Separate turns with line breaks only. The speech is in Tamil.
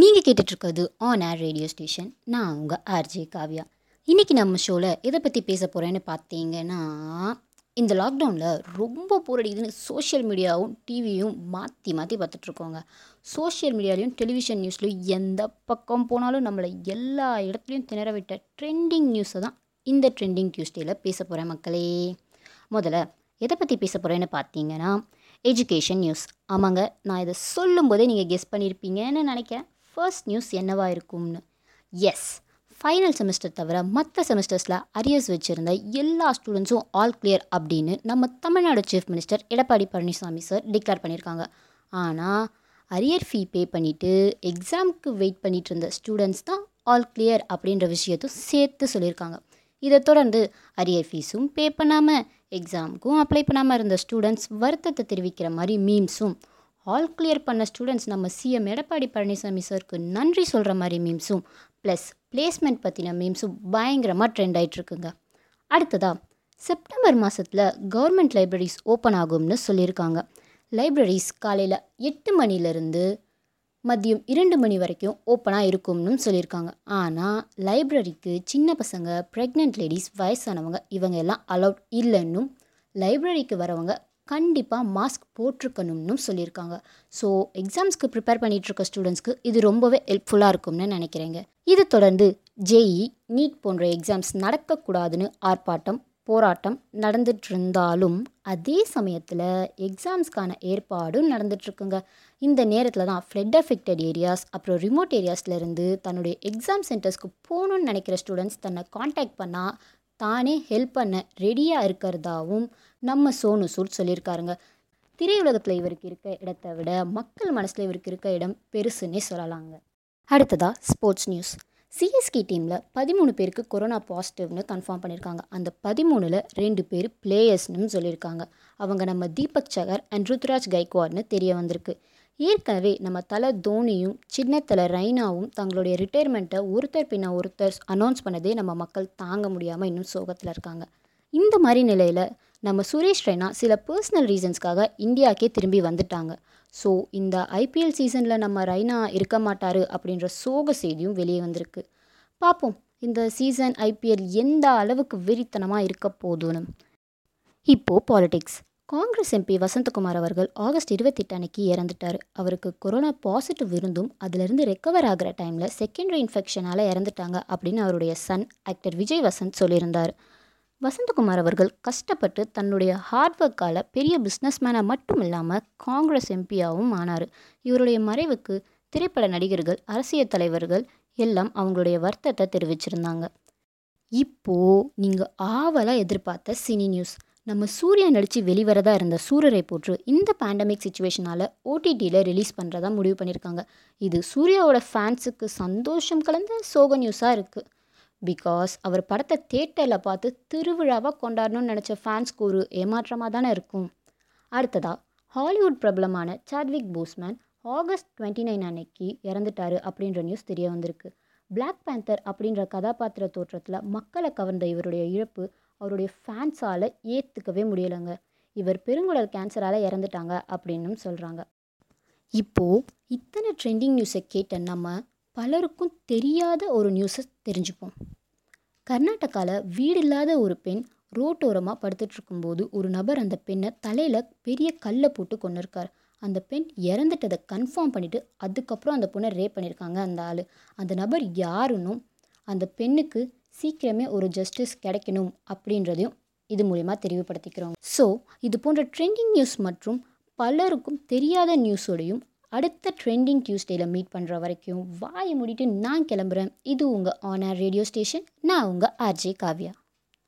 நீங்கள் கேட்டுட்ருக்கிறது ஆன் ஏர் ரேடியோ ஸ்டேஷன் நான் உங்கள் ஆர்ஜே காவ்யா. இன்றைக்கி நம்ம ஷோவில் எதை பற்றி பேச போகிறேன்னு பார்த்தீங்கன்னா இந்த லாக்டவுனில் ரொம்ப போரடிக்குதுன்னு சோஷியல் மீடியாவும் டிவியும் மாற்றி மாற்றி பார்த்துட்ருக்கோங்க சோஷியல் மீடியாலையும் டெலிவிஷன் நியூஸ்லையும் எந்த பக்கம் போனாலும் நம்மளை எல்லா இடத்துலையும் திணற விட்ட ட்ரெண்டிங் நியூஸை தான் இந்த ட்ரெண்டிங் டியூஸ்டேயில் பேச போகிறேன் மக்களே. முதல்ல எதை பற்றி பேச போகிறேன்னு பார்த்தீங்கன்னா எஜுகேஷன் நியூஸ் ஆமாங்க நான் இதை சொல்லும்போதே நீங்கள் கெஸ் பண்ணியிருப்பீங்கன்னு நினைக்கிறேன். ஃபர்ஸ்ட் நியூஸ் என்னவாக இருக்கும்னு? எஸ் ஃபைனல் செமஸ்டர் தவிர மற்ற செமஸ்டர்ஸில் அரியர்ஸ் வச்சுருந்த எல்லா ஸ்டூடெண்ட்ஸும் ஆல் கிளியர் அப்படின்னு நம்ம Tamil Nadu chief minister Edappadi Palaniswami sir declare பண்ணியிருக்காங்க ஆனால் அரியர் ஃபீ பே பண்ணிவிட்டு எக்ஸாமுக்கு வெயிட் பண்ணிட்டு இருந்த ஸ்டூடெண்ட்ஸ் தான் ஆல் கிளியர் அப்படின்ற விஷயத்தும் சேர்த்து சொல்லியிருக்காங்க. இதை தொடர்ந்து அரியர் ஃபீஸும் பே பண்ணாமல் எக்ஸாமுக்கும் அப்ளை பண்ணாமல் இருந்த ஸ்டூடெண்ட்ஸ் வருத்தத்தை தெரிவிக்கிற மாதிரி மீம்ஸும் ஆல் கிளியர் பண்ண ஸ்டூடெண்ட்ஸ் நம்ம சிஎம் எடப்பாடி பழனிசாமி சாருக்கு நன்றி சொல்கிற மாதிரி மீம்ஸும் ப்ளஸ் பிளேஸ்மெண்ட் பற்றின மீம்ஸும் பயங்கரமாக ட்ரெண்ட் ஆகிட்டுருக்குங்க அடுத்ததாக செப்டம்பர் மாதத்தில் கவர்மெண்ட் லைப்ரரிஸ் ஓப்பன் ஆகும்னு சொல்லியிருக்காங்க. லைப்ரரிஸ் காலையில் எட்டு மணிலேருந்து மதியம் இரண்டு மணி வரைக்கும் ஓப்பனாக இருக்கும்னு சொல்லியிருக்காங்க. ஆனால் லைப்ரரிக்கு சின்ன பசங்க ப்ரெக்னென்ட் லேடிஸ் வயசானவங்க இவங்க எல்லாம் அலௌட் இல்லைன்னும் லைப்ரரிக்கு வரவங்க கண்டிப்பாக மாஸ்க் போட்டிருக்கணும்னு சொல்லியிருக்காங்க. ஸோ எக்ஸாம்ஸ்க்கு ப்ரிப்பேர் பண்ணிகிட்ருக்க ஸ்டூடெண்ட்ஸ்க்கு இது ரொம்பவே ஹெல்ப்ஃபுல்லாக இருக்கும்னு நினைக்கிறேங்க. இது தொடர்ந்து ஜேஇ நீட் போன்ற எக்ஸாம்ஸ் நடக்கக்கூடாதுன்னு ஆர்ப்பாட்டம் போராட்டம் நடந்துட்டு இருந்தாலும் அதே சமயத்தில் எக்ஸாம்ஸ்க்கான ஏற்பாடும் நடந்துட்டுருக்குங்க. இந்த நேரத்தில் தான் ஃப்ளட் அஃபெக்டட் ஏரியாஸ் அப்புறம் ரிமோட் ஏரியாஸ்லேருந்து தன்னுடைய எக்ஸாம் சென்டர்ஸ்க்கு போகணுன்னு நினைக்கிற ஸ்டூடெண்ட்ஸ் தன்னை காண்டாக்ட் பண்ணால் தானே ஹெல்ப் பண்ண ரெடியாக இருக்கிறதாவும் நம்ம சோனு சூட் சொல்லியிருக்காருங்க. திரையுலகத்தில் இவருக்கு இருக்க இடத்தை விட மக்கள் மனசில் இவருக்கு இருக்க இடம் பெருசுன்னே சொல்லலாங்க. அடுத்ததாக ஸ்போர்ட்ஸ் நியூஸ் சிஎஸ்கே டீமில் பதிமூணு பேருக்கு கொரோனா பாசிட்டிவ்னு கன்ஃபார்ம் பண்ணியிருக்காங்க. அந்த பதிமூணில் ரெண்டு பேர் பிளேயர்ஸ்னு சொல்லியிருக்காங்க. அவங்க நம்ம தீபக் சகர் அண்ட் ருத்ராஜ் கைக்வாட்னு தெரிய வந்திருக்கு. ஏற்கனவே நம்ம தலை தோனியும் சின்ன தலை ரைனாவும் தங்களுடைய ரிட்டையர்மெண்ட்டை ஒருத்தர் பின்ன ஒருத்தர் அனௌன்ஸ் பண்ணதே நம்ம மக்கள் தாங்க முடியாமல் இன்னும் சோகத்தில் இருக்காங்க. இந்த மாதிரி நிலையில் நம்ம சுரேஷ் ரெய்னா சில பர்சனல் ரீசன்ஸ்க்காக இந்தியாக்கே திரும்பி வந்துட்டாங்க. ஸோ இந்த ஐபிஎல் சீசனில் நம்ம ரைனா இருக்க மாட்டார் அப்படின்ற சோக செய்தியும் வெளியே வந்திருக்கு. பார்ப்போம் இந்த சீசன் ஐபிஎல் எந்த அளவுக்கு வெறித்தனமாக இருக்க போதுன்னு. இப்போது பாலிடிக்ஸ் காங்கிரஸ் எம்பி வசந்தகுமார் அவர்கள் ஆகஸ்ட் இருபத்தெட்டு அன்னைக்கு இறந்துட்டார். அவருக்கு கொரோனா பாசிட்டிவ் இருந்தும் அதிலிருந்து ரெக்கவர் ஆகிற டைமில் செகண்டரி இன்ஃபெக்ஷனால் இறந்துட்டாங்க அப்படின்னு அவருடைய சன் ஆக்டர் விஜய் வசந்த் சொல்லியிருந்தார். வசந்தகுமார் அவர்கள் கஷ்டப்பட்டு தன்னுடைய ஹார்ட் ஒர்க்கால் பெரிய பிஸ்னஸ்மேனாக மட்டும் இல்லாமல் காங்கிரஸ் எம்பியாகவும் ஆனார். இவருடைய மறைவுக்கு திரைப்பட நடிகர்கள் அரசியல் தலைவர்கள் எல்லாம் அவங்களுடைய வருத்தத்தை தெரிவிச்சிருந்தாங்க. இப்போது நீங்கள் ஆவலாக எதிர்பார்த்த சினி நியூஸ் நம்ம சூர்யா நடித்து வெளிவரதா இருந்த சூரரை போற்று இந்த பேண்டமிக் சுச்சுவேஷனால் ஓடிடியில் ரிலீஸ் பண்ணுறதா முடிவு பண்ணியிருக்காங்க இது சூர்யாவோட ஃபேன்ஸுக்கு சந்தோஷம் கலந்த சோக நியூஸாக இருக்குது பிகாஸ் அவர் படத்தை தேட்டரில் பார்த்து திருவிழாவாக கொண்டாடணும்னு நினச்ச ஃபேன்ஸ்க்கு ஒரு ஏமாற்றமாக தானே இருக்கும். அடுத்ததாக ஹாலிவுட் பிரபலமான Chadwick Boseman August twenty nine அன்னைக்கு இறந்துட்டாரு அப்படின்ற நியூஸ் தெரிய வந்திருக்கு. பிளாக் பேந்தர் அப்படின்ற கதாபாத்திர தோற்றத்தில் மக்களை கவர்ந்த இவருடைய இழப்பு அவருடைய ஃபேன்ஸால் ஏற்றுக்கவே முடியலைங்க. இவர் பெருங்குடல் கேன்சரால் இறந்துட்டாங்க அப்படின்னும் சொல்கிறாங்க இப்போது இத்தனை ட்ரெண்டிங் நியூஸை கேட்ட நம்ம பலருக்கும் தெரியாத ஒரு நியூஸை தெரிஞ்சுப்போம். கர்நாடகாவில் வீடு இல்லாத ஒரு பெண் ரோட்டோரமாக படுத்துட்ருக்கும்போது ஒரு நபர் அந்த பெண்ணை தலையில் பெரிய கல்லை போட்டு கொண்டு இருக்கார் அந்த பெண் இறந்துட்டதை கன்ஃபார்ம் பண்ணிவிட்டு அதுக்கப்புறம் அந்த பொண்ணை ரேப் பண்ணியிருக்காங்க அந்த ஆள். அந்த நபர் யாருன்னும் அந்த பெண்ணுக்கு சீக்கிரமே ஒரு ஜஸ்டிஸ் கிடைக்கணும் அப்படின்றதையும் இது மூலிமா தெரிவுபடுத்திக்கிறோம் ஸோ இது போன்ற ட்ரெண்டிங் நியூஸ் மற்றும் பலருக்கும் தெரியாத நியூஸோடையும் அடுத்த ட்ரெண்டிங் டியூஸ்டேயில் மீட் பண்ணுற வரைக்கும் வாயை மூடிட்டு நான் கிளம்புறேன். இது உங்கள் ஆன் ஏர் ரேடியோ ஸ்டேஷன் நான் உங்கள் ஆர்ஜே காவ்யா.